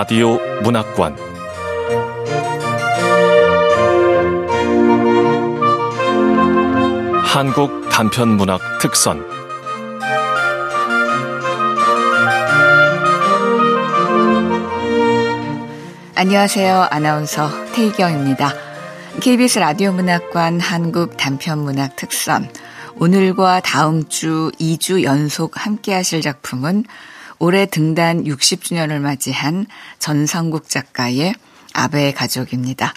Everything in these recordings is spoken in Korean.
라디오 문학관 한국 단편 문학 특선 안녕하세요. 아나운서 태희경입니다. KBS 라디오 문학관 한국 단편 문학 특선 오늘과 다음 주 2주 연속 함께 하실 작품은 올해 등단 60주년을 맞이한 전상국 작가의 아베의 가족입니다.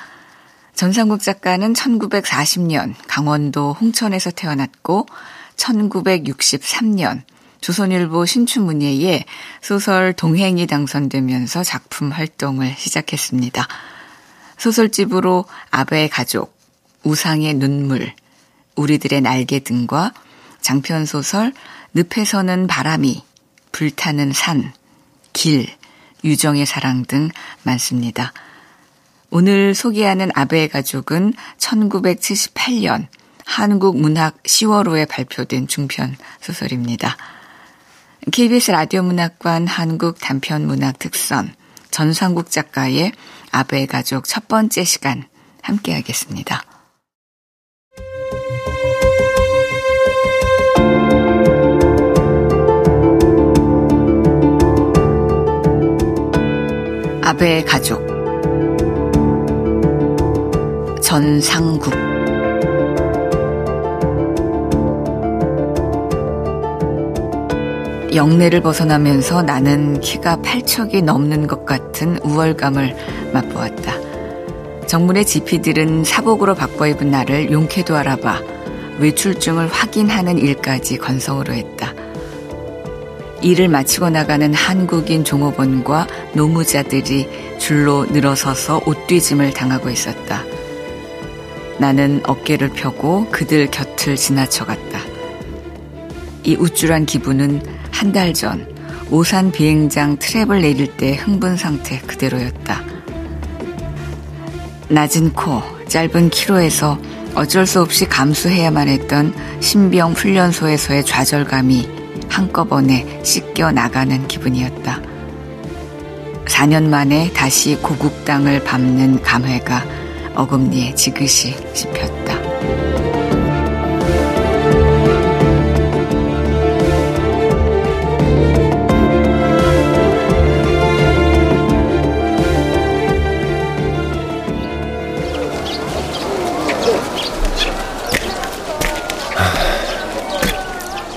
전상국 작가는 1940년 강원도 홍천에서 태어났고 1963년 조선일보 신춘문예에 소설 동행이 당선되면서 작품 활동을 시작했습니다. 소설집으로 아베의 가족, 우상의 눈물, 우리들의 날개 등과 장편소설 늪에서는 바람이 불타는 산, 길, 유정의 사랑 등 많습니다. 오늘 소개하는 아베의 가족은 1978년 한국 문학 10월호에 발표된 중편 소설입니다. KBS 라디오 문학관 한국 단편 문학 특선 전상국 작가의 아베의 가족 첫 번째 시간 함께 하겠습니다. 아베의 가족 전상국 영내를 벗어나면서 나는 키가 8척이 넘는 것 같은 우월감을 맛보았다. 정문의 지피들은 사복으로 바꿔 입은 나를 용케도 알아봐 외출증을 확인하는 일까지 건성으로 했다. 일을 마치고 나가는 한국인 종업원과 노무자들이 줄로 늘어서서 옷뒤짐을 당하고 있었다. 나는 어깨를 펴고 그들 곁을 지나쳐갔다. 이 우쭐한 기분은 한 달 전 오산 비행장 트랩을 내릴 때 흥분 상태 그대로였다. 낮은 코, 짧은 키로에서 어쩔 수 없이 감수해야만 했던 신병 훈련소에서의 좌절감이 한꺼번에 씻겨 나가는 기분이었다. 4년 만에 다시 고국 땅을 밟는 감회가 어금니에 지그시 씹혔다.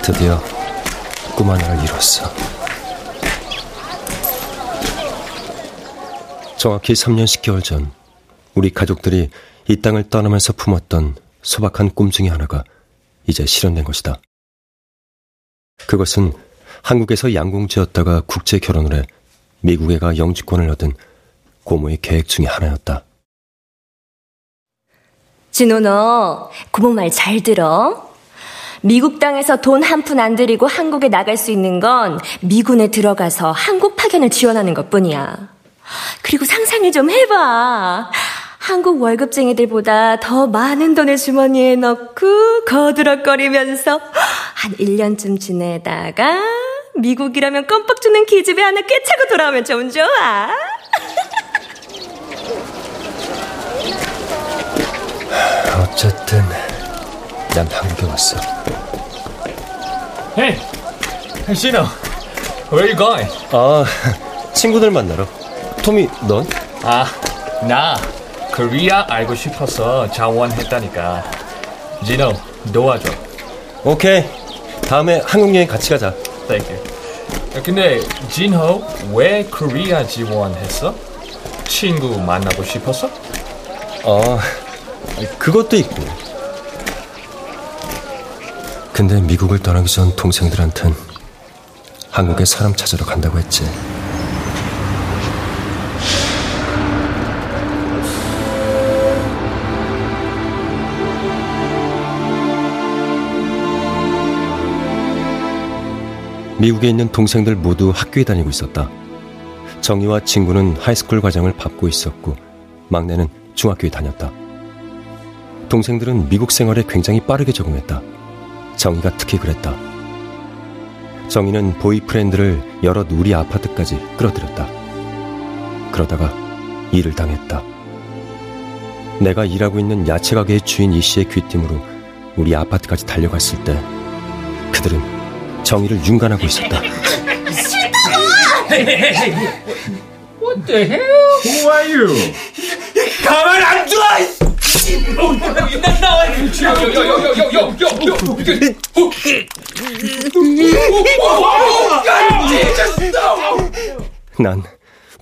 드디어 꿈 하나를 이뤘어. 정확히 3년 10개월 전 우리 가족들이 이 땅을 떠나면서 품었던 소박한 꿈 중의 하나가 이제 실현된 것이다. 그것은 한국에서 양궁지었다가 국제 결혼을 해 미국에 가 영주권을 얻은 고모의 계획 중의 하나였다. 진호 너 고모 말 잘 들어. 미국 땅에서 돈 한 푼 안 들이고 한국에 나갈 수 있는 건 미군에 들어가서 한국 파견을 지원하는 것 뿐이야. 그리고 상상을 좀 해봐. 한국 월급쟁이들보다 더 많은 돈을 주머니에 넣고 거드럭거리면서 한 1년쯤 지내다가 미국이라면 껌뻑 주는 기집애 하나 꿰차고 돌아오면 좀 좋아. 어쨌든 난 한국에 왔어. Hey, Shino, where are you going? 아, 친구들 만나러. 토미, 넌? 아, 나 코리아 알고 싶어서 자원했다니까. 지노, 도와줘. 오케이. 다음에 한국 여행 같이 가자. Thank you. 근데 진호 왜 코리아 지원했어? 친구 만나고 싶었어? 어, 그것도 있고. 근데 미국을 떠나기 전 동생들한텐 한국에 사람 찾으러 간다고 했지. 미국에 있는 동생들 모두 학교에 다니고 있었다. 정희와 친구는 high school 과정을 밟고 있었고 막내는 중학교에 다녔다. 동생들은 미국 생활에 굉장히 빠르게 적응했다. 정희가 특히 그랬다. 정희는 보이프렌드를 여러 누리 아파트까지 끌어들였다. 그러다가 일을 당했다. 내가 일하고 있는 야채 가게의 주인 이 씨의 귀띔으로 우리 아파트까지 달려갔을 때 그들은 정의를 윤관하고 있었다. What the hell? Who are you? 가만 안 둬! 난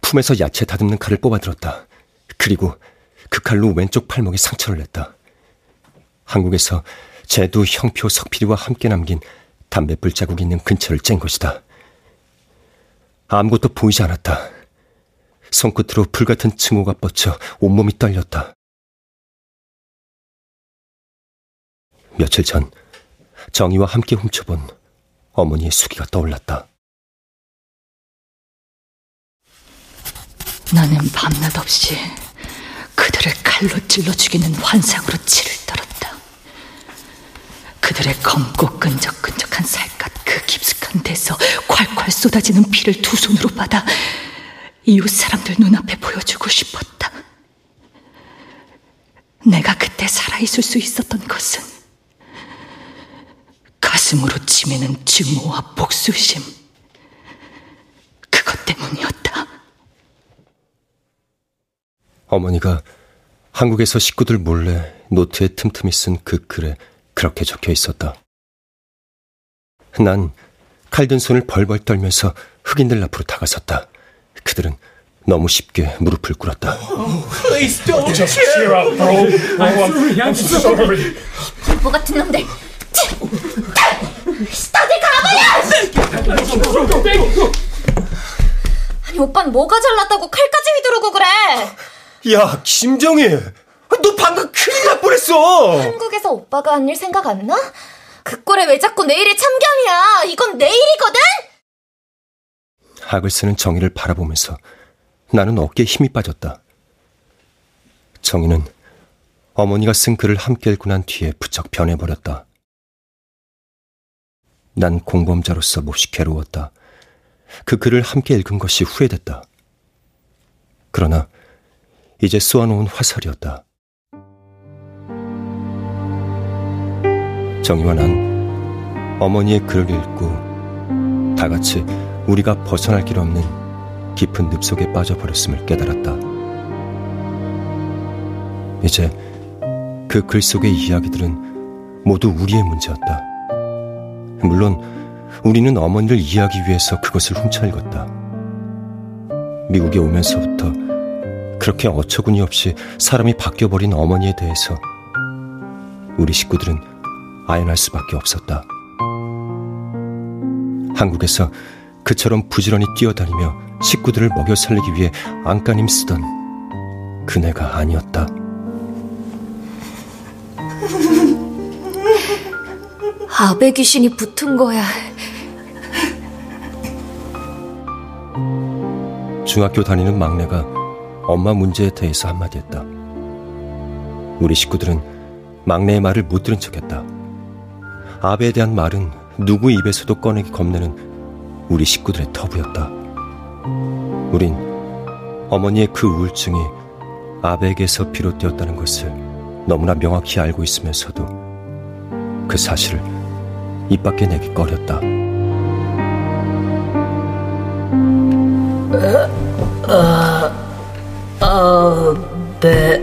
품에서 야채 다듬는 칼을 뽑아들었다. 그리고 그 칼로 왼쪽 팔목에 상처를 냈다. 한국에서 제도, 형표, 석필이와 함께 남긴 담배불 자국이 있는 근처를 짠 것이다. 아무것도 보이지 않았다. 손끝으로 불같은 증오가 뻗쳐 온몸이 떨렸다. 며칠 전 정희와 함께 훔쳐본 어머니의 수기가 떠올랐다. 나는 밤낮 없이 그들을 칼로 찔러 죽이는 환상으로 치를 떨었다. 그들의 검고 끈적끈적한 살갗 그 깊숙한 데서 콸콸 쏟아지는 피를 두 손으로 받아 이웃 사람들 눈앞에 보여주고 싶었다. 내가 그때 살아있을 수 있었던 것은 가슴으로 치미는 증오와 복수심. 그것 때문이었다. 어머니가 한국에서 식구들 몰래 노트에 틈틈이 쓴 그 글에 그렇게 적혀 있었다. 난 칼든 손을 벌벌 떨면서 흑인들 앞으로 다가섰다. 그들은 너무 쉽게 무릎을 꿇었다. Please don't Just cheer up, bro. I'm I'm sorry. 뭐 같은 놈들. 다들 가봐야! 아니 오빤 뭐가 잘났다고 칼까지 휘두르고 그래? 야, 김정희! 너 방금 큰일 날 뻔했어! 한국에서 오빠가 한 일 생각 안 나? 그 꼴에 왜 자꾸 내일이 참견이야? 이건 내일이거든? 학을 쓰는 정의를 바라보면서 나는 어깨에 힘이 빠졌다. 정의는 어머니가 쓴 글을 함께 읽고 난 뒤에 부쩍 변해버렸다. 난 공범자로서 몹시 괴로웠다. 그 글을 함께 읽은 것이 후회됐다. 그러나 이제 쏘아놓은 화살이었다. 정희와 난 어머니의 글을 읽고 다 같이 우리가 벗어날 길 없는 깊은 늪 속에 빠져버렸음을 깨달았다. 이제 그 글 속의 이야기들은 모두 우리의 문제였다. 물론 우리는 어머니를 이해하기 위해서 그것을 훔쳐 읽었다. 미국에 오면서부터 그렇게 어처구니 없이 사람이 바뀌어버린 어머니에 대해서 우리 식구들은 아연할 수밖에 없었다. 한국에서 그처럼 부지런히 뛰어다니며 식구들을 먹여 살리기 위해 안간힘 쓰던 그네가 아니었다. 아베 귀신이 붙은 거야. 중학교 다니는 막내가 엄마 문제에 대해서 한마디 했다. 우리 식구들은 막내의 말을 못 들은 척 했다. 아베에 대한 말은 누구 입에서도 꺼내기 겁내는 우리 식구들의 터부였다. 우린 어머니의 그 우울증이 아베에게서 비롯되었다는 것을 너무나 명확히 알고 있으면서도 그 사실을 입 밖에 내기 꺼렸다. 아베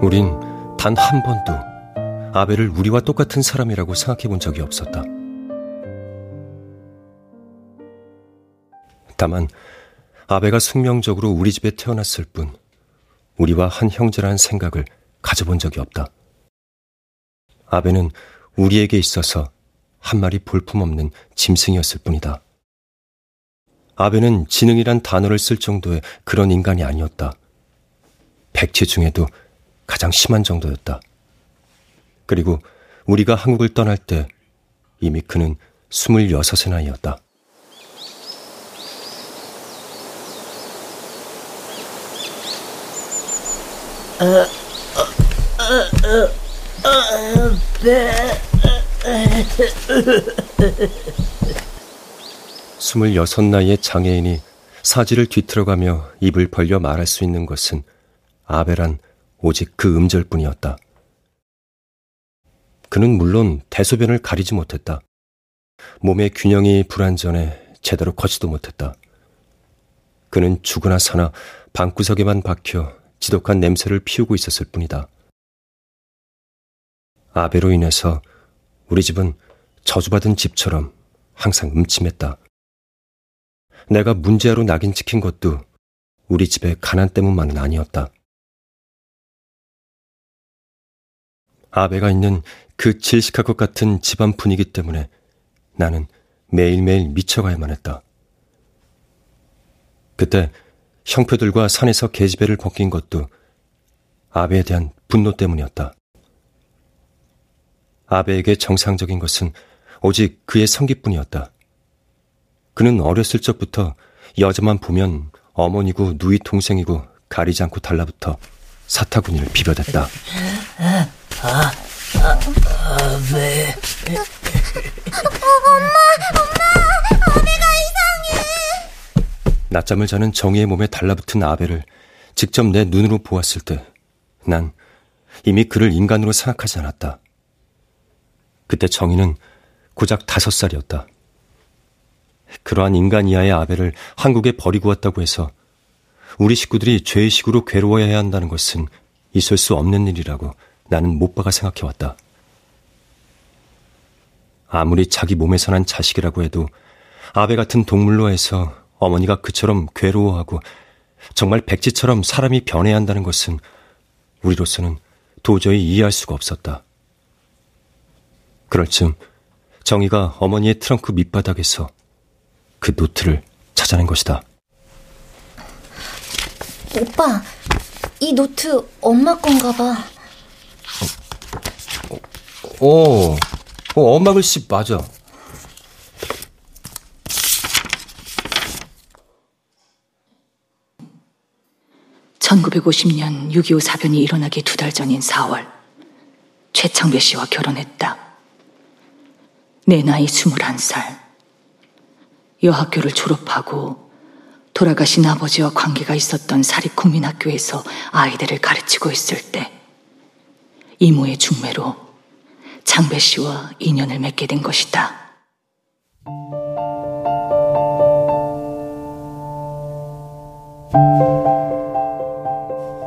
우린 단 한 번도 아베를 우리와 똑같은 사람이라고 생각해 본 적이 없었다. 다만 아베가 숙명적으로 우리 집에 태어났을 뿐 우리와 한 형제라는 생각을 가져본 적이 없다. 아베는 우리에게 있어서 한 마리 볼품없는 짐승이었을 뿐이다. 아베는 지능이란 단어를 쓸 정도의 그런 인간이 아니었다. 백치 중에도 가장 심한 정도였다. 그리고 우리가 한국을 떠날 때 이미 그는 스물여섯의 나이였다. 스물여섯 나이의 장애인이 사지를 뒤틀어가며 입을 벌려 말할 수 있는 것은 아베란 오직 그 음절뿐이었다. 그는 물론 대소변을 가리지 못했다. 몸의 균형이 불안전해 제대로 걷지도 못했다. 그는 죽으나 사나 방구석에만 박혀 지독한 냄새를 피우고 있었을 뿐이다. 아베로 인해서 우리 집은 저주받은 집처럼 항상 음침했다. 내가 문제아로 낙인 찍힌 것도 우리 집의 가난 때문만은 아니었다. 아베가 있는 그 질식할 것 같은 집안 분위기 때문에 나는 매일매일 미쳐가야만 했다. 그때 형표들과 산에서 계집애를 벗긴 것도 아베에 대한 분노 때문이었다. 아베에게 정상적인 것은 오직 그의 성기뿐이었다. 그는 어렸을 적부터 여자만 보면 어머니고 누이 동생이고 가리지 않고 달라붙어 사타구니를 비벼댔다. 아, 아, 아베. 엄마, 엄마, 아베가 이상해. 낮잠을 자는 정희의 몸에 달라붙은 아베를 직접 내 눈으로 보았을 때, 난 이미 그를 인간으로 생각하지 않았다. 그때 정희는 고작 다섯 살이었다. 그러한 인간 이하의 아베를 한국에 버리고 왔다고 해서 우리 식구들이 죄의식으로 괴로워해야 한다는 것은 있을 수 없는 일이라고 나는 못 박아 생각해왔다. 아무리 자기 몸에서 난 자식이라고 해도 아베 같은 동물로 해서 어머니가 그처럼 괴로워하고 정말 백지처럼 사람이 변해야 한다는 것은 우리로서는 도저히 이해할 수가 없었다. 그럴 즈음 정희가 어머니의 트렁크 밑바닥에서 그 노트를 찾아낸 것이다. 오빠, 이 노트 엄마 건가 봐. 어, 어 엄마 글씨 맞아. (1950년) (6.25) 사변이 일어나기 두 달 전인 (4월) 최창배 씨와 결혼했다 내 나이 (21살) 여학교를 졸업하고 돌아가신 아버지와 관계가 있었던 사립국민학교에서 아이들을 가르치고 있을 때 이모의 중매로 장배 씨와 인연을 맺게 된 것이다.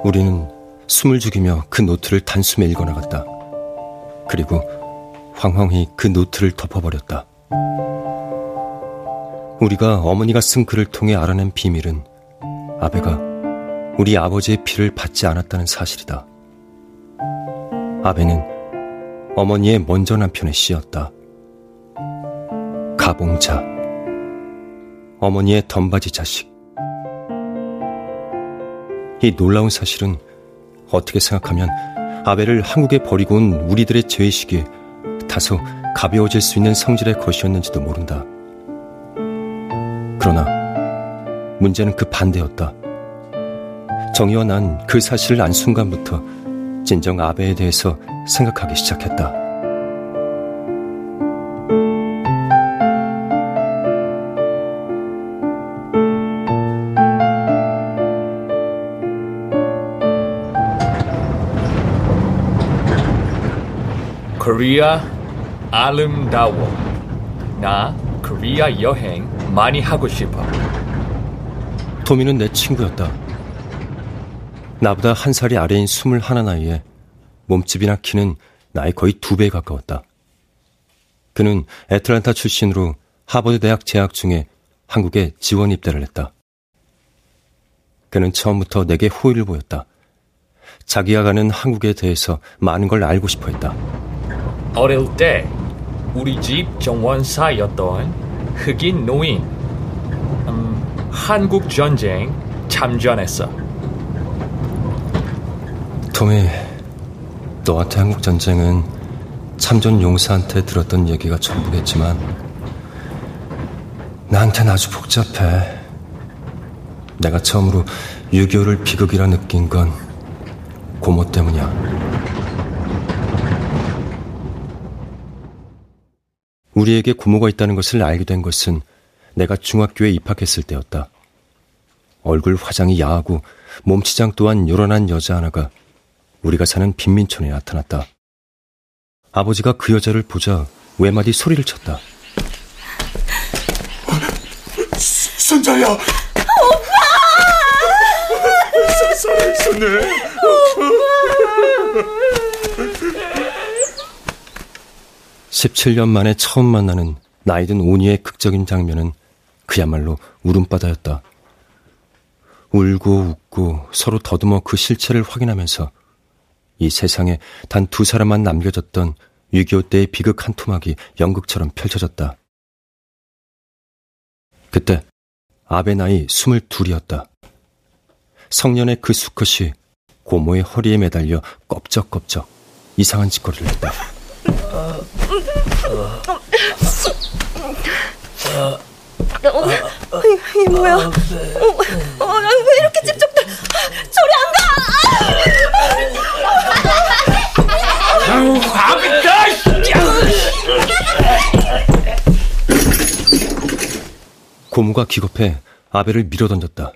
우리는 숨을 죽이며 그 노트를 단숨에 읽어 나갔다. 그리고 황황히 그 노트를 덮어버렸다. 우리가 어머니가 쓴 글을 통해 알아낸 비밀은 아베가 우리 아버지의 피를 받지 않았다는 사실이다. 아베는 어머니의 먼저 남편의 씨였다. 가봉자. 어머니의 덤바지 자식. 이 놀라운 사실은 어떻게 생각하면 아베를 한국에 버리고 온 우리들의 죄의식이 다소 가벼워질 수 있는 성질의 것이었는지도 모른다. 그러나 문제는 그 반대였다. 정희와 난 그 사실을 안 순간부터 진정 아베에 대해서 생각하기 시작했다. 코리아 아름다워. 나 코리아 여행 많이 하고 싶어. 토미는 내 친구였다. 나보다 한 살이 아래인 스물 하나 나이에 몸집이나 키는 나의 거의 두 배에 가까웠다. 그는 애틀란타 출신으로 하버드 대학 재학 중에 한국에 지원 입대를 했다. 그는 처음부터 내게 호의를 보였다. 자기가 가는 한국에 대해서 많은 걸 알고 싶어 했다. 어릴 때 우리 집 정원사였던 흑인 노인 음, 한국 전쟁 참전했어. 토미, 너한테 한국 전쟁은 참전 용사한테 들었던 얘기가 전부겠지만 나한테는 아주 복잡해. 내가 처음으로 6.25를 비극이라 느낀 건 고모 때문이야. 우리에게 고모가 있다는 것을 알게 된 것은 내가 중학교에 입학했을 때였다. 얼굴 화장이 야하고 몸치장 또한 요란한 여자 하나가 우리가 사는 빈민촌에 나타났다. 아버지가 그 여자를 보자 외마디 소리를 쳤다. 선자야! 오빠! 선자야, 선네! 오빠! 17년 만에 처음 만나는 나이든 오니의 극적인 장면은 그야말로 울음바다였다. 울고 웃고 서로 더듬어 그 실체를 확인하면서 이 세상에 단 두 사람만 남겨졌던 6.25 때의 비극 한 토막이 연극처럼 펼쳐졌다. 그때 아베 나이 22이었다. 성년의 그 수컷이 고모의 허리에 매달려 껍적껍적 이상한 짓거리를 했다. 어, 이 뭐야? 어, 어, 왜 이렇게 집중돼? 저리 안 가! 아비다! 고모가 기겁해 아베를 밀어던졌다.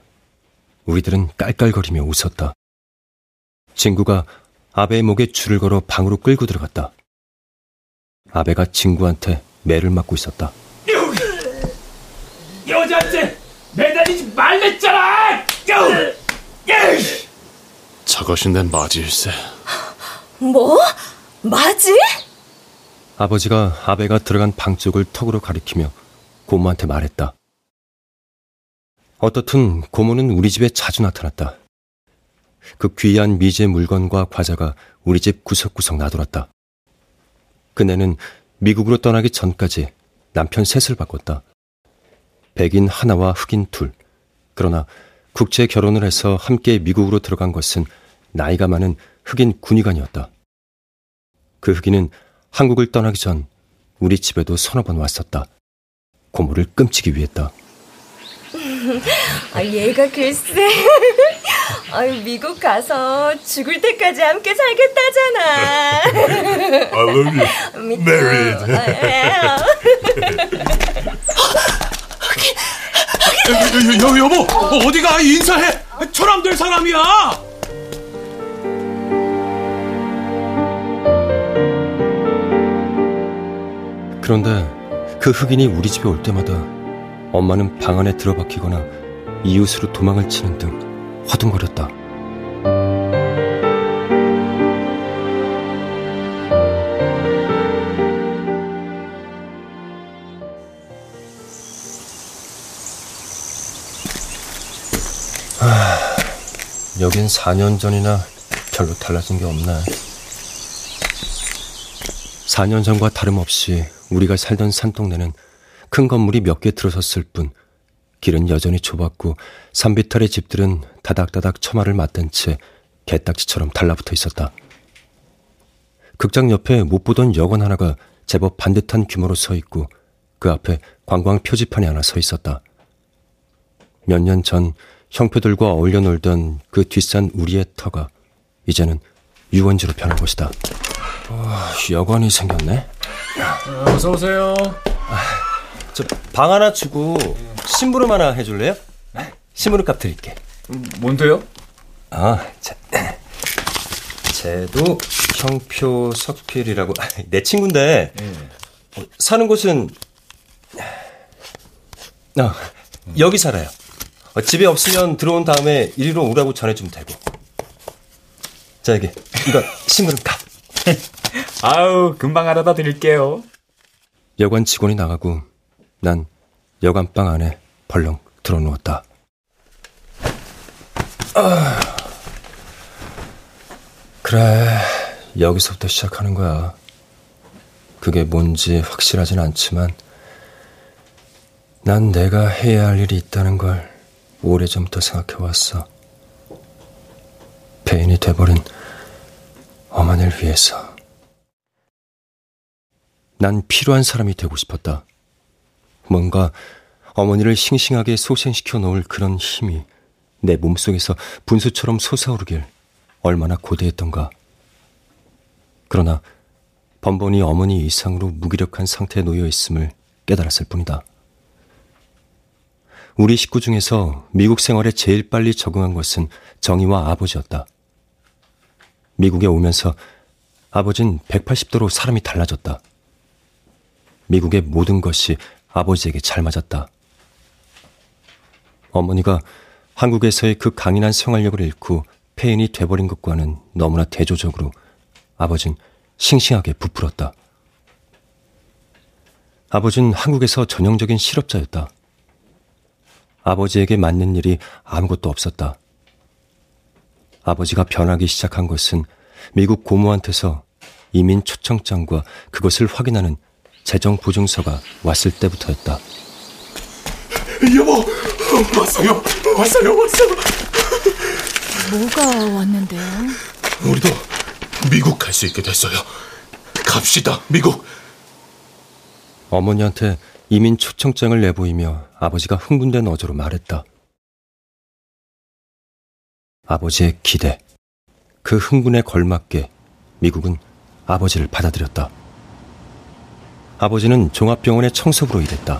우리들은 깔깔거리며 웃었다. 친구가 아베의 목에 줄을 걸어 방으로 끌고 들어갔다. 아베가 친구한테 매를 맞고 있었다. 여자한테 매달리지 말랬잖아! 저것이 내 맞이일세. 뭐? 맞이? 아버지가 아베가 들어간 방 쪽을 턱으로 가리키며 고모한테 말했다. 어떻든 고모는 우리 집에 자주 나타났다. 그 귀한 미제 물건과 과자가 우리 집 구석구석 나돌았다. 그네는 미국으로 떠나기 전까지 남편 셋을 바꿨다. 백인 하나와 흑인 둘. 그러나 국제 결혼을 해서 함께 미국으로 들어간 것은 나이가 많은 흑인 군의관이었다. 그 흑인은 한국을 떠나기 전 우리 집에도 서너 번 왔었다. 고모를 끔찍이 위했다. 아, 얘가 글쎄. 아유, 미국 가서 죽을 때까지 함께 살겠다잖아. I love you. Married. 여, 여, 여보, 어디가? 인사해! 처럼 될 사람이야! 그런데 그 흑인이 우리 집에 올 때마다 엄마는 방 안에 들어박히거나 이웃으로 도망을 치는 등 화둥거렸다. 아, 여긴 4년 전이나 별로 달라진 게 없네. 4년 전과 다름없이 우리가 살던 산동네는 큰 건물이 몇 개 들어섰을 뿐 길은 여전히 좁았고 산비탈의 집들은 다닥다닥 처마를 맞댄 채 개딱지처럼 달라붙어 있었다. 극장 옆에 못 보던 여관 하나가 제법 반듯한 규모로 서 있고 그 앞에 관광 표지판이 하나 서 있었다. 몇 년 전 형표들과 어울려 놀던 그 뒷산 우리의 터가 이제는 유원지로 변한 곳이다. 어, 여관이 생겼네. 어서 오세요. 저 방 하나 주고 심부름 하나 해줄래요? 심부름 값 드릴게. 뭔데요? 아, 자, 쟤도 형표 석필이라고 내 친구인데 어, 사는 곳은 어, 여기 살아요. 어, 집에 없으면 들어온 다음에 이리로 오라고 전해주면 되고. 자 여기 이거 심부름 값. 아우, 금방 알아다 드릴게요. 여관 직원이 나가고 난 여관방 안에 벌렁 들어누웠다. 아, 그래, 여기서부터 시작하는 거야. 그게 뭔지 확실하진 않지만, 난 내가 해야 할 일이 있다는 걸 오래전부터 생각해왔어. 배인이 돼버린 어머니를 위해서. 난 필요한 사람이 되고 싶었다. 뭔가 어머니를 싱싱하게 소생시켜 놓을 그런 힘이 내 몸속에서 분수처럼 솟아오르길 얼마나 고대했던가. 그러나 번번이 어머니 이상으로 무기력한 상태에 놓여 있음을 깨달았을 뿐이다. 우리 식구 중에서 미국 생활에 제일 빨리 적응한 것은 정희와 아버지였다. 미국에 오면서 아버진 180도로 사람이 달라졌다. 미국의 모든 것이 아버지에게 잘 맞았다. 어머니가 한국에서의 그 강인한 생활력을 잃고 폐인이 돼버린 것과는 너무나 대조적으로 아버진 싱싱하게 부풀었다. 아버진 한국에서 전형적인 실업자였다. 아버지에게 맞는 일이 아무것도 없었다. 아버지가 변하기 시작한 것은 미국 고모한테서 이민 초청장과 그것을 확인하는 재정 보증서가 왔을 때부터였다. 여보, 왔어요, 왔어요, 왔어요. 뭐가 왔는데요? 우리도 미국 갈 수 있게 됐어요. 갑시다, 미국. 어머니한테 이민 초청장을 내보이며 아버지가 흥분된 어조로 말했다. 아버지의 기대, 그 흥분에 걸맞게 미국은 아버지를 받아들였다. 아버지는 종합병원의 청소부로 일했다.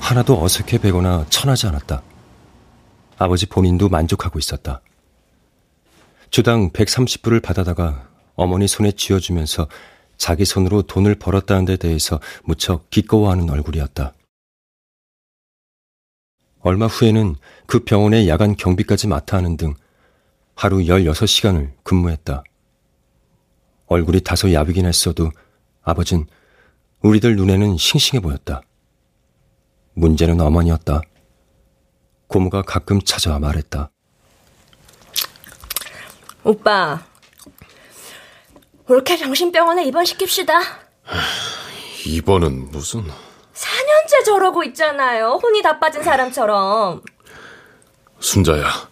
하나도 어색해 배거나 천하지 않았다. 아버지 본인도 만족하고 있었다. 주당 130불을 받아다가 어머니 손에 쥐어주면서 자기 손으로 돈을 벌었다는 데 대해서 무척 기꺼워하는 얼굴이었다. 얼마 후에는 그 병원의 야간 경비까지 맡아 하는 등 하루 16시간을 근무했다. 얼굴이 다소 야비긴 했어도 아버진 우리들 눈에는 싱싱해 보였다. 문제는 어머니였다. 고모가 가끔 찾아와 말했다. 오빠, 올케 정신병원에 입원시킵시다. 이번은 무슨 4년째 저러고 있잖아요. 혼이 다 빠진 사람처럼. 순자야,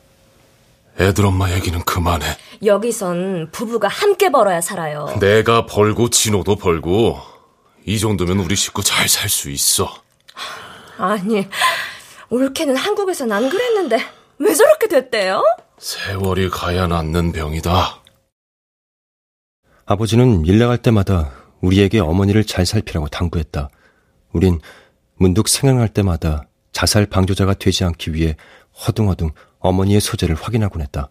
애들 엄마 얘기는 그만해. 여기선 부부가 함께 벌어야 살아요. 내가 벌고 진호도 벌고 이 정도면 우리 식구 잘 살 수 있어. 아니, 올케는 한국에선 안 그랬는데 왜 저렇게 됐대요? 세월이 가야 낫는 병이다. 아버지는 일 나갈 때마다 우리에게 어머니를 잘 살피라고 당부했다. 우린 문득 생각날 때마다 자살 방조자가 되지 않기 위해 허둥허둥 어머니의 소재를 확인하곤 했다.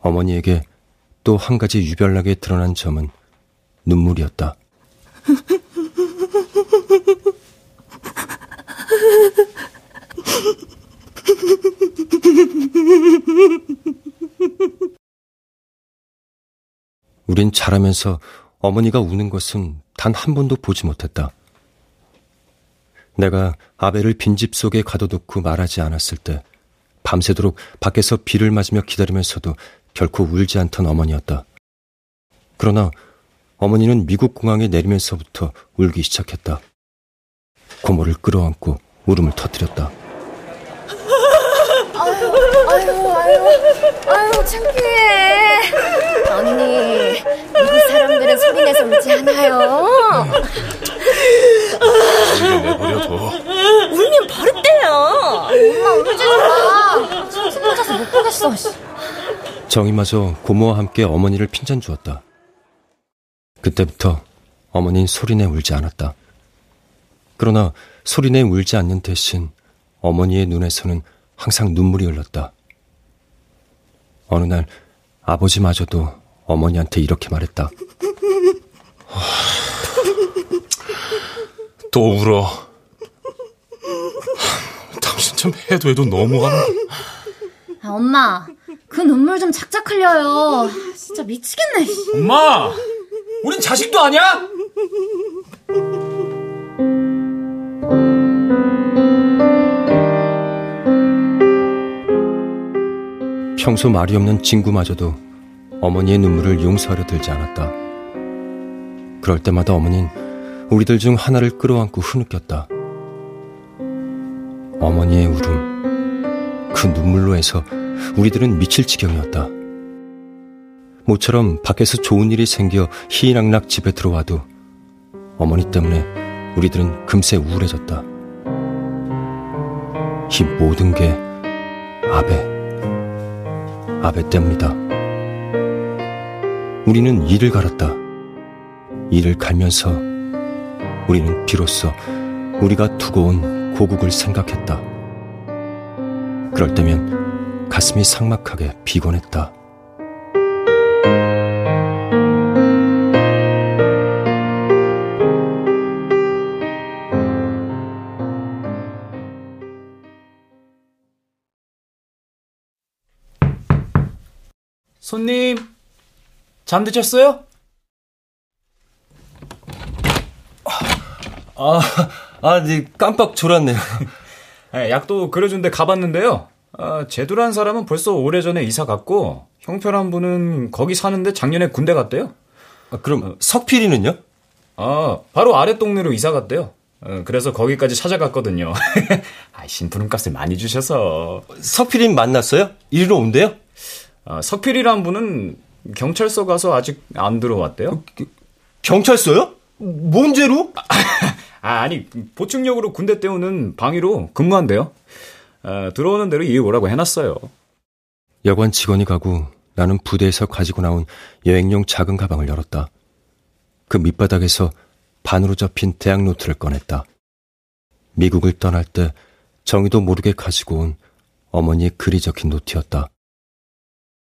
어머니에게 또 한 가지 유별나게 드러난 점은 눈물이었다. 우린 자라면서 어머니가 우는 것은 단 한 번도 보지 못했다. 내가 아베를 빈집 속에 가둬놓고 말하지 않았을 때 밤새도록 밖에서 비를 맞으며 기다리면서도 결코 울지 않던 어머니였다. 그러나 어머니는 미국 공항에 내리면서부터 울기 시작했다. 고모를 끌어안고 울음을 터뜨렸다. 아유, 아유, 아유, 창피해. 언니, 미국 사람들은 소리 내서 울지 않아요. 이게 내버려둬. 울면 버릇돼요. 엄마 울지 마. 숨 맞아서 못 보겠어. 정이마저 고모와 함께 어머니를 핀잔 주었다. 그때부터 어머니는 소리내 울지 않았다. 그러나 소리내 울지 않는 대신 어머니의 눈에서는 항상 눈물이 흘렀다. 어느 날 아버지마저도 어머니한테 이렇게 말했다. 또 울어. 당신 참 해도 해도 너무하는. 아, 엄마, 그 눈물 좀 작작 흘려요. 진짜 미치겠네. 엄마! 우린 자식도 아니야? 평소 말이 없는 친구마저도 어머니의 눈물을 용서하려 들지 않았다. 그럴 때마다 어머닌 우리들 중 하나를 끌어안고 흐느꼈다. 어머니의 울음, 그 눈물로 해서 우리들은 미칠 지경이었다. 모처럼 밖에서 좋은 일이 생겨 희낙낙 집에 들어와도 어머니 때문에 우리들은 금세 우울해졌다. 이 모든 게 아베, 아베 때문이다. 우리는 이를 갈았다. 이를 갈면서 우리는 비로소 우리가 두고 온 고국을 생각했다. 그럴 때면 가슴이 삭막하게 비곤했다. 잠드셨어요? 아, 아, 네, 깜빡 졸았네요. 네, 약도 그려준데 가봤는데요. 아, 제두란 사람은 벌써 오래전에 이사 갔고, 형편한 분은 거기 사는데 작년에 군대 갔대요. 아, 그럼 석필이는요? 아, 바로 아래 동네로 이사 갔대요. 어, 그래서 거기까지 찾아갔거든요. 아, 신부름값을 많이 주셔서. 석필이 만났어요? 이리로 온대요? 아, 석필이란 분은 경찰서 가서 아직 안 들어왔대요. 경찰서요? 뭔 죄로? 아, 아니, 보충력으로 군대 때우는 방위로 근무한대요. 아, 들어오는 대로 이리 오라고 해놨어요. 여관 직원이 가고 나는 부대에서 가지고 나온 여행용 작은 가방을 열었다. 그 밑바닥에서 반으로 접힌 대학 노트를 꺼냈다. 미국을 떠날 때 정의도 모르게 가지고 온 어머니의 글이 적힌 노트였다.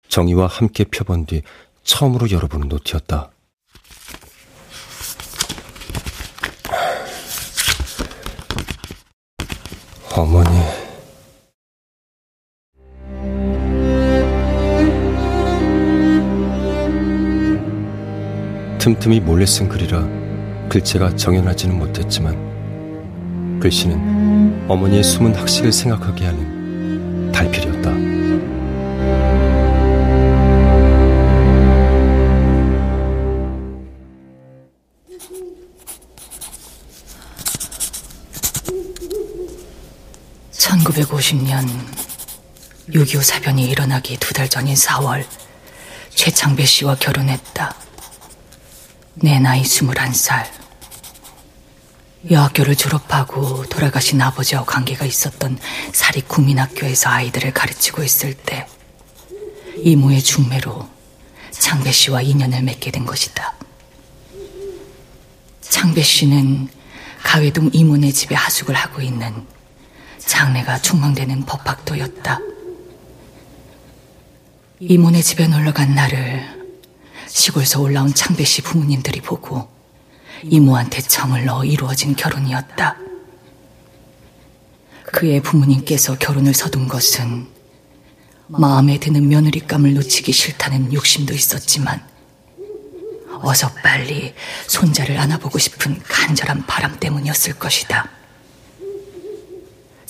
정의와 함께 펴본 뒤 처음으로 열어보는 노트였다. 어머니. 틈틈이 몰래 쓴 글이라 글체가 정연하지는 못했지만 글씨는 어머니의 숨은 학식을 생각하게 하는 달필이었다. (1950년) 6.25 사변이 일어나기 두 달 전인 4월 최창배 씨와 결혼했다. 내 나이 21살. 여학교를 졸업하고 돌아가신 아버지와 관계가 있었던 사립국민학교에서 아이들을 가르치고 있을 때 이모의 중매로 창배 씨와 인연을 맺게 된 것이다. 창배 씨는 가회동 이모네 집에 하숙을 하고 있는 장래가 촉망되는 법학도였다. 이모네 집에 놀러간 나를 시골서 올라온 창배 씨 부모님들이 보고 이모한테 정을 넣어 이루어진 결혼이었다. 그의 부모님께서 결혼을 서둔 것은 마음에 드는 며느리감을 놓치기 싫다는 욕심도 있었지만 어서 빨리 손자를 안아보고 싶은 간절한 바람 때문이었을 것이다.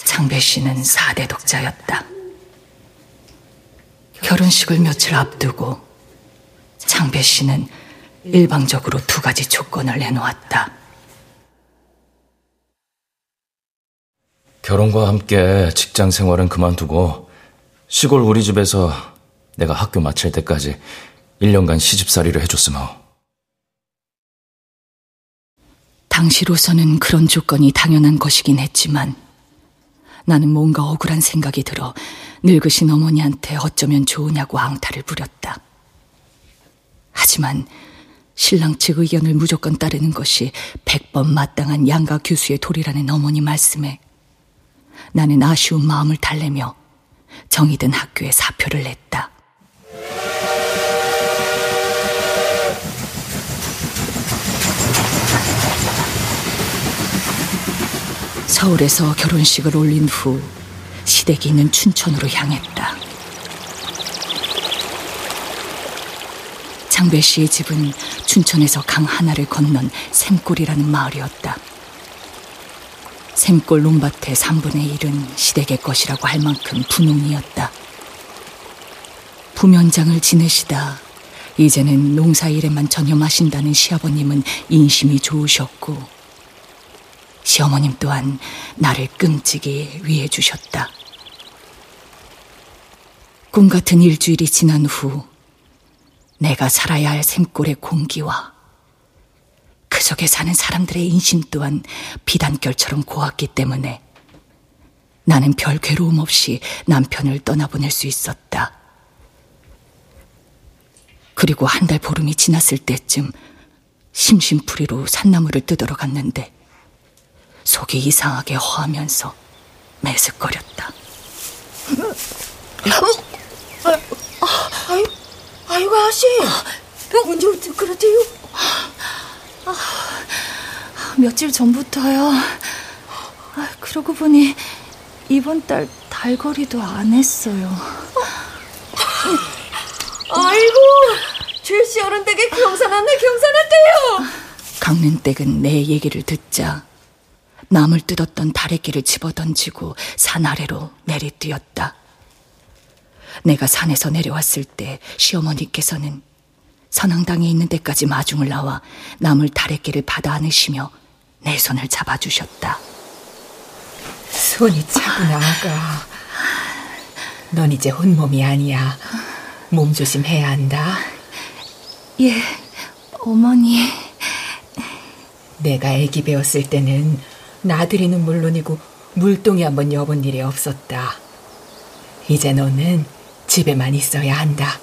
창배 씨는 4대 독자였다. 결혼식을 며칠 앞두고 창배 씨는 일방적으로 두 가지 조건을 내놓았다. 결혼과 함께 직장 생활은 그만두고 시골 우리 집에서 내가 학교 마칠 때까지 1년간 시집살이를 해줬으며 당시로서는 그런 조건이 당연한 것이긴 했지만 나는 뭔가 억울한 생각이 들어 늙으신 어머니한테 어쩌면 좋으냐고 앙탈을 부렸다. 하지만 신랑 측 의견을 무조건 따르는 것이 백번 마땅한 양가 교수의 도리라는 어머니 말씀에 나는 아쉬운 마음을 달래며 정이든 학교에 사표를 냈다. 서울에서 결혼식을 올린 후 시댁이 있는 춘천으로 향했다. 장배 씨의 집은 춘천에서 강 하나를 건넌 샘골이라는 마을이었다. 샘골 논밭의 3분의 1은 시댁의 것이라고 할 만큼 분홍이었다. 부면장을 지내시다 이제는 농사일에만 전념하신다는 시아버님은 인심이 좋으셨고 시어머님 또한 나를 끔찍이 위해 주셨다. 꿈 같은 일주일이 지난 후 내가 살아야 할 샘골의 공기와 그 속에 사는 사람들의 인심 또한 비단결처럼 고왔기 때문에 나는 별 괴로움 없이 남편을 떠나보낼 수 있었다. 그리고 한 달 보름이 지났을 때쯤 심심풀이로 산나물을 뜯으러 갔는데 속이 이상하게 허하면서 매슥거렸다. 아유, 아이고, 아씨. 언제 어떻게 그러대요? 며칠 전부터요. 아, 그러고 보니 이번 달 달거리도 안 했어요. 아이고, 줄씨 어른 댁에 경사났네, 경사났대요. 강는댁은 내 얘기를 듣자 나물 뜯었던 다래끼를 집어던지고 산 아래로 내리뛰었다. 내가 산에서 내려왔을 때 시어머니께서는 선앙당에 있는 데까지 마중을 나와 나물 다래끼를 받아 안으시며 내 손을 잡아주셨다. 손이 차구나, 아가. 넌 이제 혼몸이 아니야. 몸 조심해야 한다. 예, 어머니. 내가 아기 배웠을 때는 나들이는 물론이고 물동이 한번 여본 일이 없었다. 이제 너는 집에만 있어야 한다.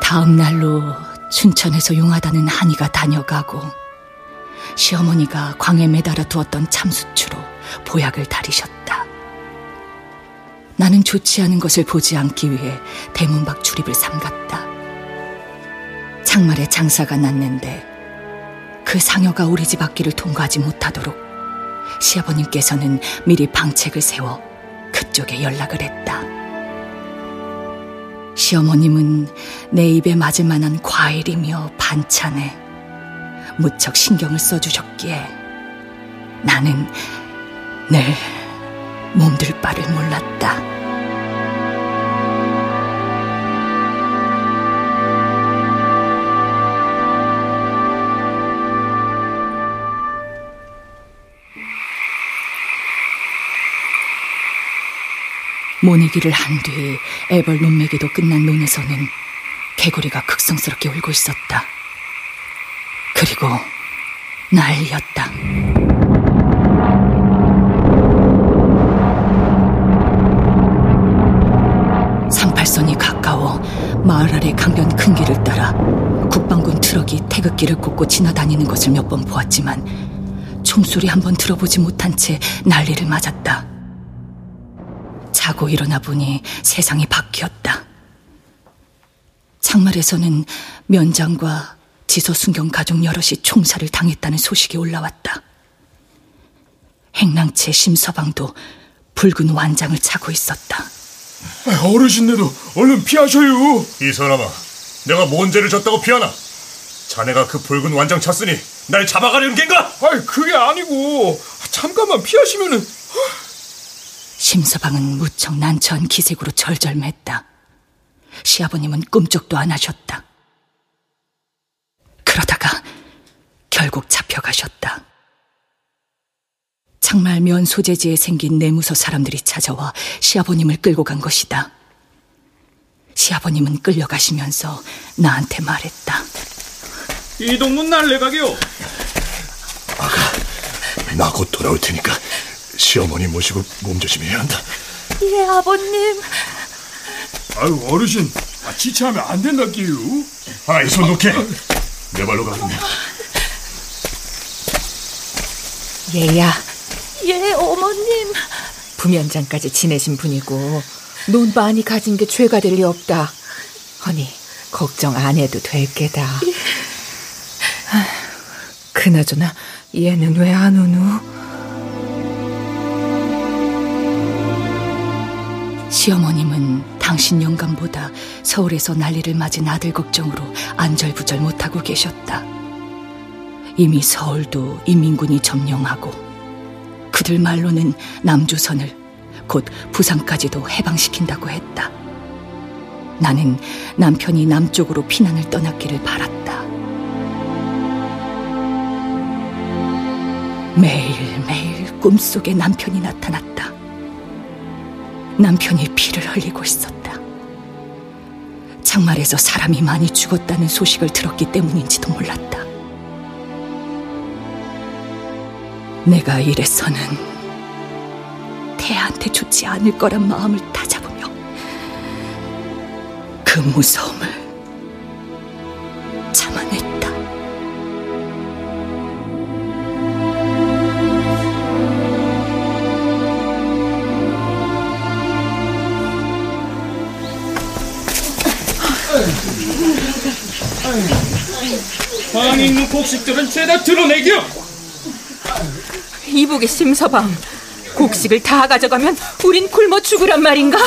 다음 날로 춘천에서 용하다는 한이가 다녀가고 시어머니가 광에 매달아 두었던 참수추로 보약을 다리셨다. 나는 좋지 않은 것을 보지 않기 위해 대문 밖 출입을 삼갔다. 장말에 장사가 났는데 그 상여가 우리 집 앞길을 통과하지 못하도록 시아버님께서는 미리 방책을 세워 그쪽에 연락을 했다. 시어머님은 내 입에 맞을 만한 과일이며 반찬에 무척 신경을 써주셨기에 나는 늘 몸둘 바를 몰랐다. 모내기를 한 뒤 애벌 논매기도 끝난 논에서는 개구리가 극성스럽게 울고 있었다. 그리고 난리였다. 삼팔선이 가까워 마을 아래 강변 큰 길을 따라 국방군 트럭이 태극기를 꽂고 지나다니는 것을 몇 번 보았지만 총소리 한 번 들어보지 못한 채 난리를 맞았다. 자고 일어나 보니 세상이 바뀌었다. 장말에서는 면장과 지소순경 가족 여럿이 총살을 당했다는 소식이 올라왔다. 행랑채 심서방도 붉은 완장을 차고 있었다. 어르신네도 얼른 피하셔요. 이 사람아, 내가 뭔 죄를 졌다고 피하나? 자네가 그 붉은 완장 찼으니 날 잡아가려는 겐가? 아이 그게 아니고 잠깐만 피하시면은 심서방은 무척 난처한 기색으로 절절맸다. 시아버님은 꿈쩍도 안 하셨다. 그러다가 결국 잡혀가셨다. 정말 면 소재지에 생긴 내무서 사람들이 찾아와 시아버님을 끌고 간 것이다. 시아버님은 끌려가시면서 나한테 말했다. 이동문 날래가게요. 나곧 돌아올 테니까 시어머니 모시고 몸조심해야 한다. 예, 아버님. 아유 어르신 아, 지체하면 안 된다기요. 아 이 손 놓게. 내 발로 가겠네. 얘야, 예, 어머님. 부면장까지 지내신 분이고 논 많이 가진 게 죄가 될 리 없다. 허니 걱정 안 해도 될 게다. 아, 그나저나 얘는 왜 안 오누? 시어머님은 당신 영감보다 서울에서 난리를 맞은 아들 걱정으로 안절부절 못하고 계셨다. 이미 서울도 인민군이 점령하고 그들 말로는 남조선을 곧 부산까지도 해방시킨다고 했다. 나는 남편이 남쪽으로 피난을 떠났기를 바랐다. 매일매일 꿈속에 남편이 나타났다. 남편이 피를 흘리고 있었다. 장말에서 사람이 많이 죽었다는 소식을 들었기 때문인지도 몰랐다. 내가 이래서는 태한테 좋지 않을 거란 마음을 다잡으며 그 무서움을 참아냈다. 방에 있는 곡식들은 죄다 드러내기요. 이북의 심서방, 곡식을 다 가져가면 우린 굶어 죽으란 말인가?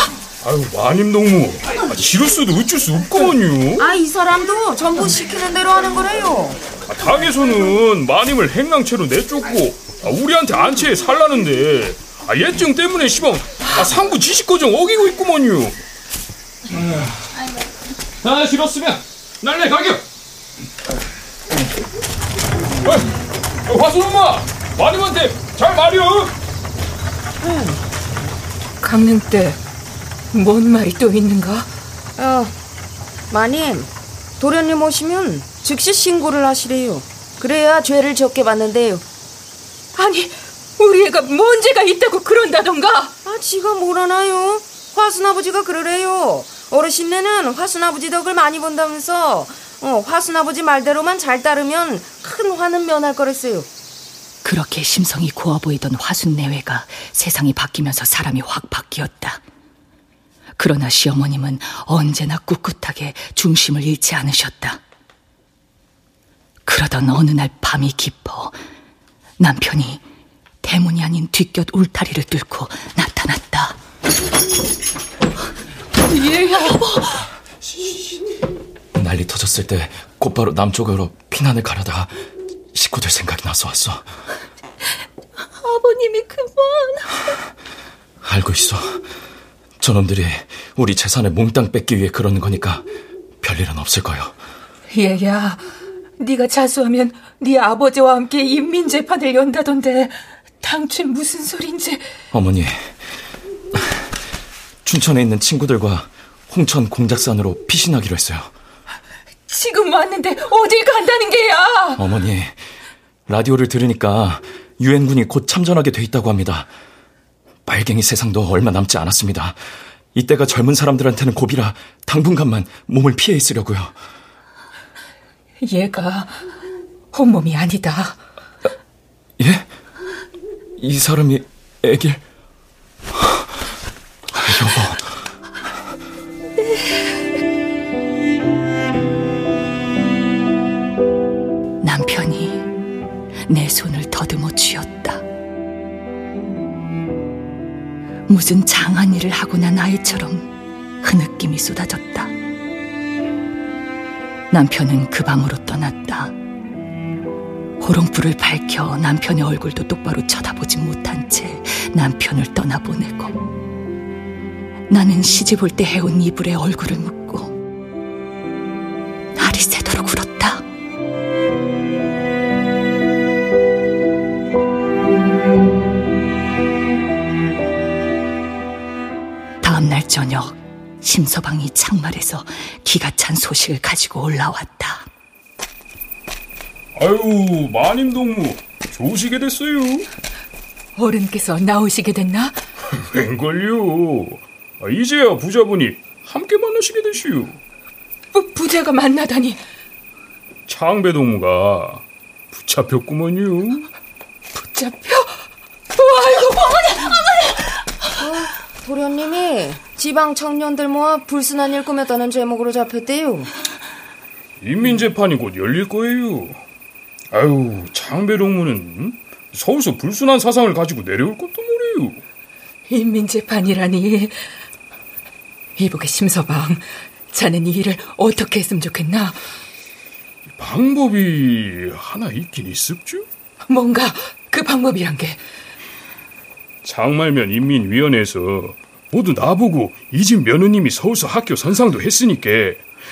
아유 마님 동무, 아, 지를 수도 어쩔 수 없구먼요. 아 이 사람도 전부 시키는 대로 하는 거래요. 아, 당에서는 마님을 행랑채로 내쫓고 아, 우리한테 안채에 살라는데 아, 예증 때문에 시방 아, 상부 지식 거정 어기고 있구먼요. 다 싫었으면 날래 가격. 어, 화순 엄마, 마님한테 잘 말이요. 강릉 때뭔 말이 또 있는가? 어, 마님, 도련님 오시면 즉시 신고를 하시래요. 그래야 죄를 적게 받는데요. 아니, 우리 애가 뭔 죄가 있다고 그런다던가? 아, 지가 뭘 하나요? 화순 아버지가 그러래요. 어르신네는 화순 아버지 덕을 많이 본다면서 어, 화순 아버지 말대로만 잘 따르면 큰 화는 면할 거랬어요. 그렇게 심성이 고와 보이던 화순 내외가 세상이 바뀌면서 사람이 확 바뀌었다. 그러나 시어머님은 언제나 꿋꿋하게 중심을 잃지 않으셨다. 그러던 어느 날 밤이 깊어 남편이 대문이 아닌 뒷곁 울타리를 뚫고 나타났다. 얘야. 난리 터졌을 때 곧바로 남쪽으로 피난을 가려다가 식구들 생각이 나서 왔어. 아버님이 그만. 알고 있어. 저놈들이 우리 재산을 몽땅 뺏기 위해 그러는 거니까 별일은 없을 거요. 얘야, 네가 자수하면 네 아버지와 함께 인민재판을 연다던데 당최 무슨 소린지. 어머니, 춘천에 있는 친구들과 홍천 공작산으로 피신하기로 했어요. 지금 왔는데 어딜 간다는 게야? 어머니, 라디오를 들으니까 유엔군이 곧 참전하게 돼 있다고 합니다. 빨갱이 세상도 얼마 남지 않았습니다. 이때가 젊은 사람들한테는 고비라 당분간만 몸을 피해 있으려고요. 얘가 혼몸이 아니다. 예? 이 사람이 애길... 여보... 남편이 내 손을 더듬어 쥐었다. 무슨 장한 일을 하고 난 아이처럼 흐느낌이 쏟아졌다. 남편은 그 방으로 떠났다. 호롱불을 밝혀 남편의 얼굴도 똑바로 쳐다보지 못한 채 남편을 떠나보내고 나는 시집 올 때 해온 이불에 얼굴을 묻고 날이 새도록 울었다. 다음 날 저녁 심서방이 창말에서 기가 찬 소식을 가지고 올라왔다. 아유, 마님 동무 좋으시게 됐어요. 어른께서 나오시게 됐나? 웬걸요. 아, 이제야 부자분이 함께 만나시게 되시오. 부, 부자가 만나다니. 창배 동무가 붙잡혔구먼요. 붙잡혀? 아이고, 어머니, 어머니! 어, 도련님이 지방 청년들 모아 불순한 일 꾸몄다는 제목으로 잡혔대요. 인민재판이 곧 열릴 거예요. 아유, 창배 동무는 음? 서울서 불순한 사상을 가지고 내려올 것도 모래요. 인민재판이라니. 이복의 심서방, 자넨 이 일을 어떻게 했으면 좋겠나? 방법이 하나 있긴 있습죠? 뭔가 그 방법이란 게. 장말면 인민위원회에서 모두 나보고 이집 며느님이 서울서 학교 선상도 했으니까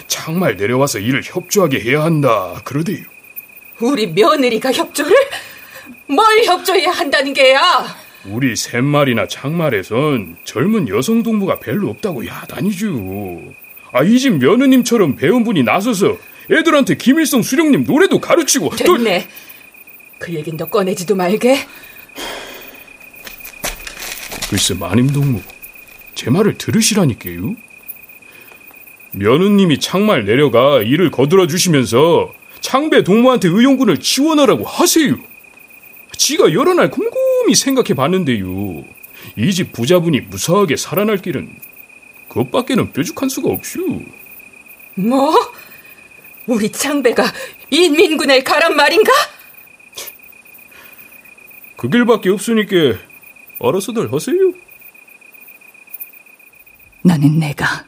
장말 내려와서 일을 협조하게 해야 한다 그러대요. 우리 며느리가 협조를? 뭘 협조해야 한다는 게야? 우리 샘말이나 장말에선 젊은 여성 동무가 별로 없다고 야단이죠. 아, 이 집 며느님처럼 배운 분이 나서서 애들한테 김일성 수령님 노래도 가르치고 됐네. 또... 그 얘긴 너 꺼내지도 말게. 글쎄 마님 동무 제 말을 들으시라니까요. 며느님이 창말 내려가 일을 거들어 주시면서 창배 동무한테 의용군을 지원하라고 하세요. 지가 여러 날 곰곰이 생각해 봤는데요. 이 집 부자분이 무사하게 살아날 길은 그것밖에는 뾰족한 수가 없슈. 뭐? 우리 창배가 인민군에 가란 말인가? 그 길밖에 없으니까 알아서들 하세요. 나는 내가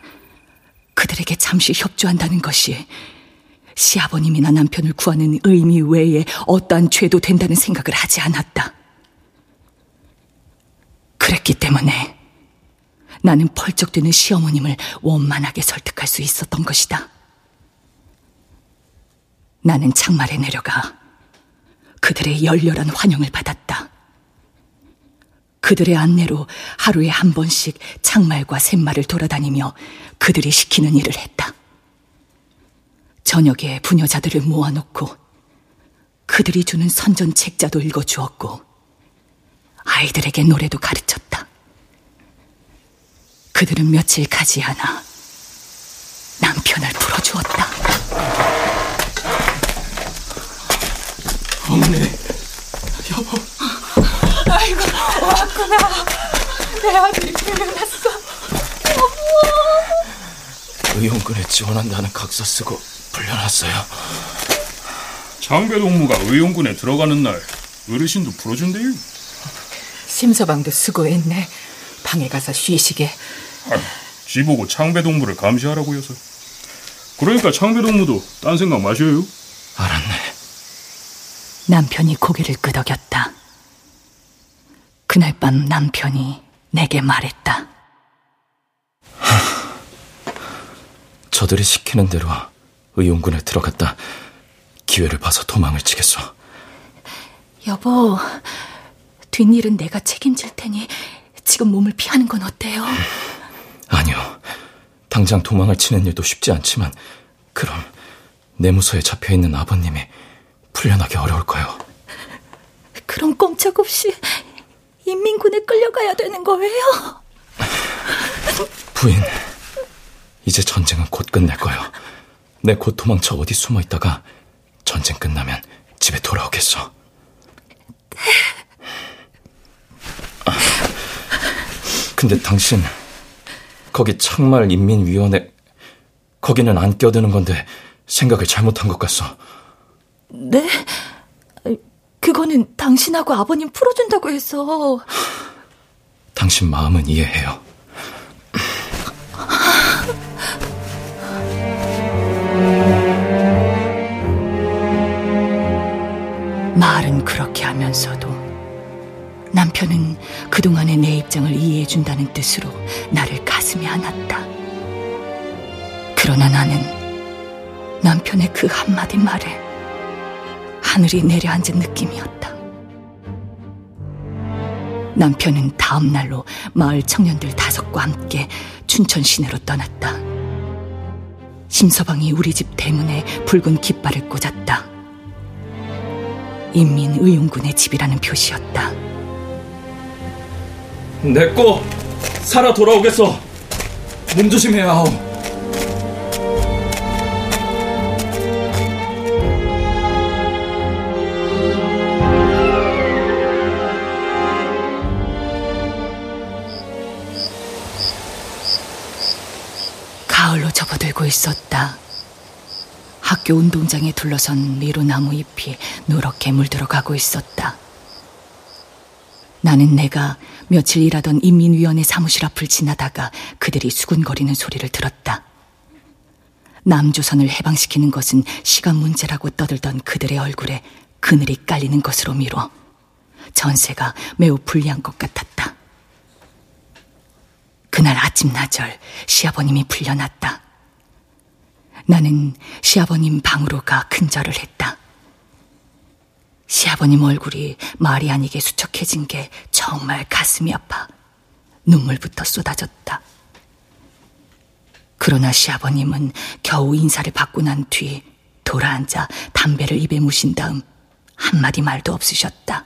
그들에게 잠시 협조한다는 것이 시아버님이나 남편을 구하는 의미 외에 어떠한 죄도 된다는 생각을 하지 않았다. 그랬기 때문에 나는 펄쩍 뛰는 시어머님을 원만하게 설득할 수 있었던 것이다. 나는 창말에 내려가 그들의 열렬한 환영을 받았다. 그들의 안내로 하루에 한 번씩 창말과 샘말을 돌아다니며 그들이 시키는 일을 했다. 저녁에 부녀자들을 모아놓고 그들이 주는 선전 책자도 읽어주었고 아이들에게 노래도 가르쳤다. 그들은 며칠 가지 않아 남편을 풀어주었다. 어머니, 여보. 아이고, 왔구나. 내 아들이 풀려났어. 여보. 의용군에 지원한다는 각서 쓰고 풀려났어요. 장배 동무가 의용군에 들어가는 날 어르신도 풀어준대요. 심서방도 수고했네. 방에 가서 쉬시게. 아, 지보고 창배 동무를 감시하라고 해서. 그러니까 창배 동무도 딴 생각 마셔요. 알았네. 남편이 고개를 끄덕였다. 그날 밤 남편이 내게 말했다. 저들이 시키는 대로 의용군에 들어갔다 기회를 봐서 도망을 치겠어. 여보, 뒷일은 내가 책임질 테니 지금 몸을 피하는 건 어때요? 아니요. 당장 도망을 치는 일도 쉽지 않지만 그럼 내무소에 잡혀 있는 아버님이 풀려나기 어려울 거요. 그럼 꼼짝없이 인민군에 끌려가야 되는 거예요? 부인, 이제 전쟁은 곧 끝날 거요. 내 곧 도망쳐 어디 숨어 있다가 전쟁 끝나면 집에 돌아오겠어. 근데 당신 거기 창말 인민위원회 거기는 안 껴드는 건데 생각을 잘못한 것 같소. 네? 그거는 당신하고 아버님 풀어준다고 해서. 당신 마음은 이해해요. 말은 그렇게 하면서도 남편은 그동안의 내 입장을 이해해준다는 뜻으로 나를 가슴에 안았다. 그러나 나는 남편의 그 한마디 말에 하늘이 내려앉은 느낌이었다. 남편은 다음 날로 마을 청년들 다섯과 함께 춘천 시내로 떠났다. 심서방이 우리 집 대문에 붉은 깃발을 꽂았다. 인민의용군의 집이라는 표시였다. 내꺼 살아 돌아오겠어. 몸 조심해야 하오. 접어들고 있었다. 학교 운동장에 둘러선 미루나무 잎이 누렇게 물들어 가고 있었다. 나는 내가 며칠 일하던 인민위원회 사무실 앞을 지나다가 그들이 수군거리는 소리를 들었다. 남조선을 해방시키는 것은 시간 문제라고 떠들던 그들의 얼굴에 그늘이 깔리는 것으로 미뤄 전세가 매우 불리한 것 같았다. 그날 아침 나절 시아버님이 풀려났다. 나는 시아버님 방으로 가 큰절을 했다. 시아버님 얼굴이 말이 아니게 수척해진 게 정말 가슴이 아파 눈물부터 쏟아졌다. 그러나 시아버님은 겨우 인사를 받고 난 뒤 돌아앉아 담배를 입에 무신 다음 한마디 말도 없으셨다.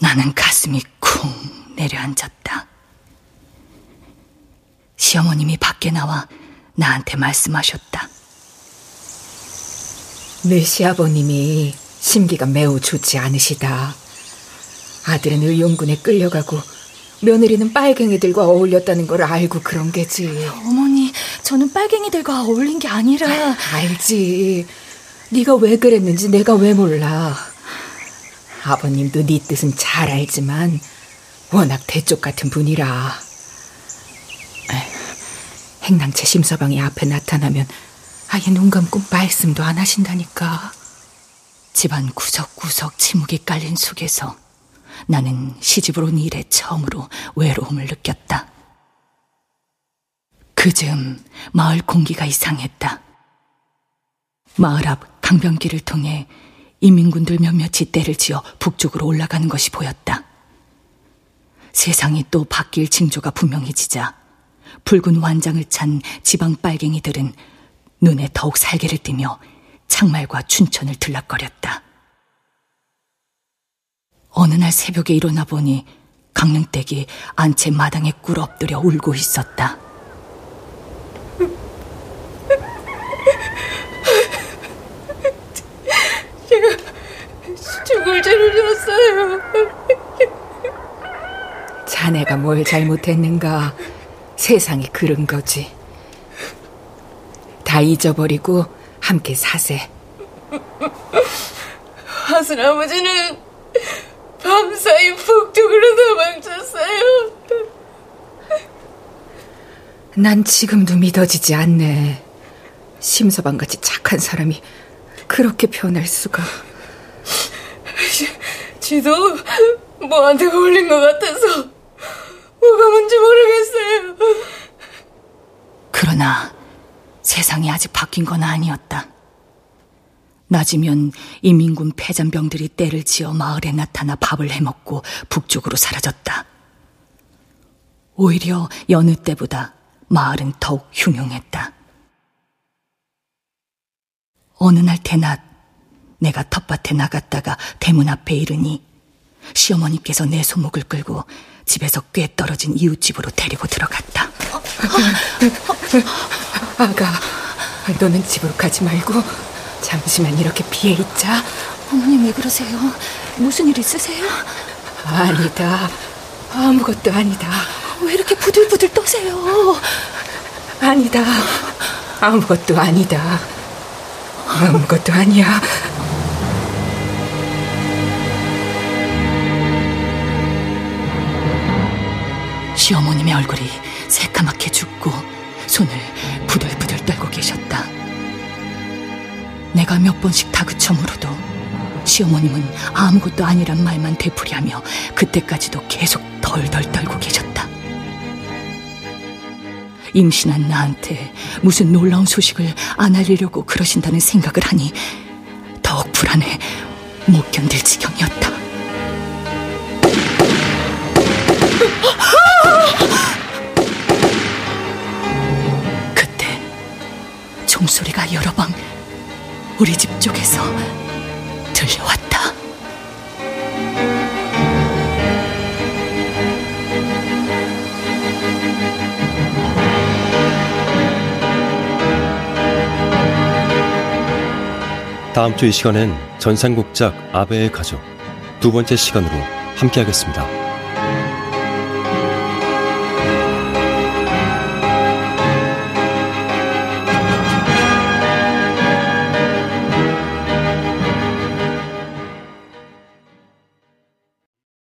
나는 가슴이 쿵 내려앉았다. 시어머님이 밖에 나와 나한테 말씀하셨다. 내 시아버님이 심기가 매우 좋지 않으시다. 아들은 의용군에 끌려가고 며느리는 빨갱이들과 어울렸다는 걸 알고 그런 게지. 어머니, 저는 빨갱이들과 어울린 게 아니라 아, 알지. 네가 왜 그랬는지 내가 왜 몰라. 아버님도 네 뜻은 잘 알지만 워낙 대쪽 같은 분이라. 행랑채 심서방이 앞에 나타나면 아예 눈 감고 말씀도 안 하신다니까. 집안 구석구석 침묵이 깔린 속에서 나는 온 이래 처음으로 외로움을 느꼈다. 그즈음 마을 공기가 이상했다. 마을 앞 강변길을 통해 인민군들 몇몇이 때를 지어 북쪽으로 올라가는 것이 보였다. 세상이 또 바뀔 징조가 분명해지자 붉은 완장을 찬 지방 빨갱이들은 눈에 더욱 살개를 띠며 창말과 춘천을 들락거렸다. 어느 날 새벽에 일어나 보니 강릉댁이 안채 마당에 꿇어 엎드려 울고 있었다. 제가 죽을 죄를 졌어요. 자네가 뭘 잘못했는가? 세상이 그런 거지. 다 잊어버리고 함께 사세. 하순 아버지는 밤사이 북쪽으로 도망쳤어요. 난 지금도 믿어지지 않네. 심서방같이 착한 사람이 그렇게 변할 수가. 지도 뭐한테 걸린 것 같아서 뭐가 뭔지 모르겠어요. 그러나 세상이 아직 바뀐 건 아니었다. 낮이면 이민군 패잔병들이 때를 지어 마을에 나타나 밥을 해먹고 북쪽으로 사라졌다. 오히려 여느 때보다 마을은 더욱 흉흉했다. 어느 날 대낮 내가 텃밭에 나갔다가 대문 앞에 이르니 시어머니께서 내 소목을 끌고 집에서 꽤 떨어진 이웃집으로 데리고 들어갔다. 아가, 너는 집으로 가지 말고 잠시만 이렇게 피해 있자. 어머님 왜 그러세요? 무슨 일 있으세요? 아니다. 아무것도 아니다. 왜 이렇게 부들부들 떠세요? 아니다. 아무것도 아니다. 아무것도 아니야. 시어머님의 얼굴이 새까맣게 죽고 손을 계셨다. 내가 몇 번씩 다그쳐 물어도 시어머님은 아무것도 아니란 말만 되풀이하며 그때까지도 계속 덜덜 떨고 계셨다. 임신한 나한테 무슨 놀라운 소식을 안 알리려고 그러신다는 생각을 하니 더욱 불안해 못 견딜 지경이었다. 우리 집 쪽에서 들려왔다. 다음 주 이 시간엔 전상곡작 아베의 가족 두 번째 시간으로 함께하겠습니다.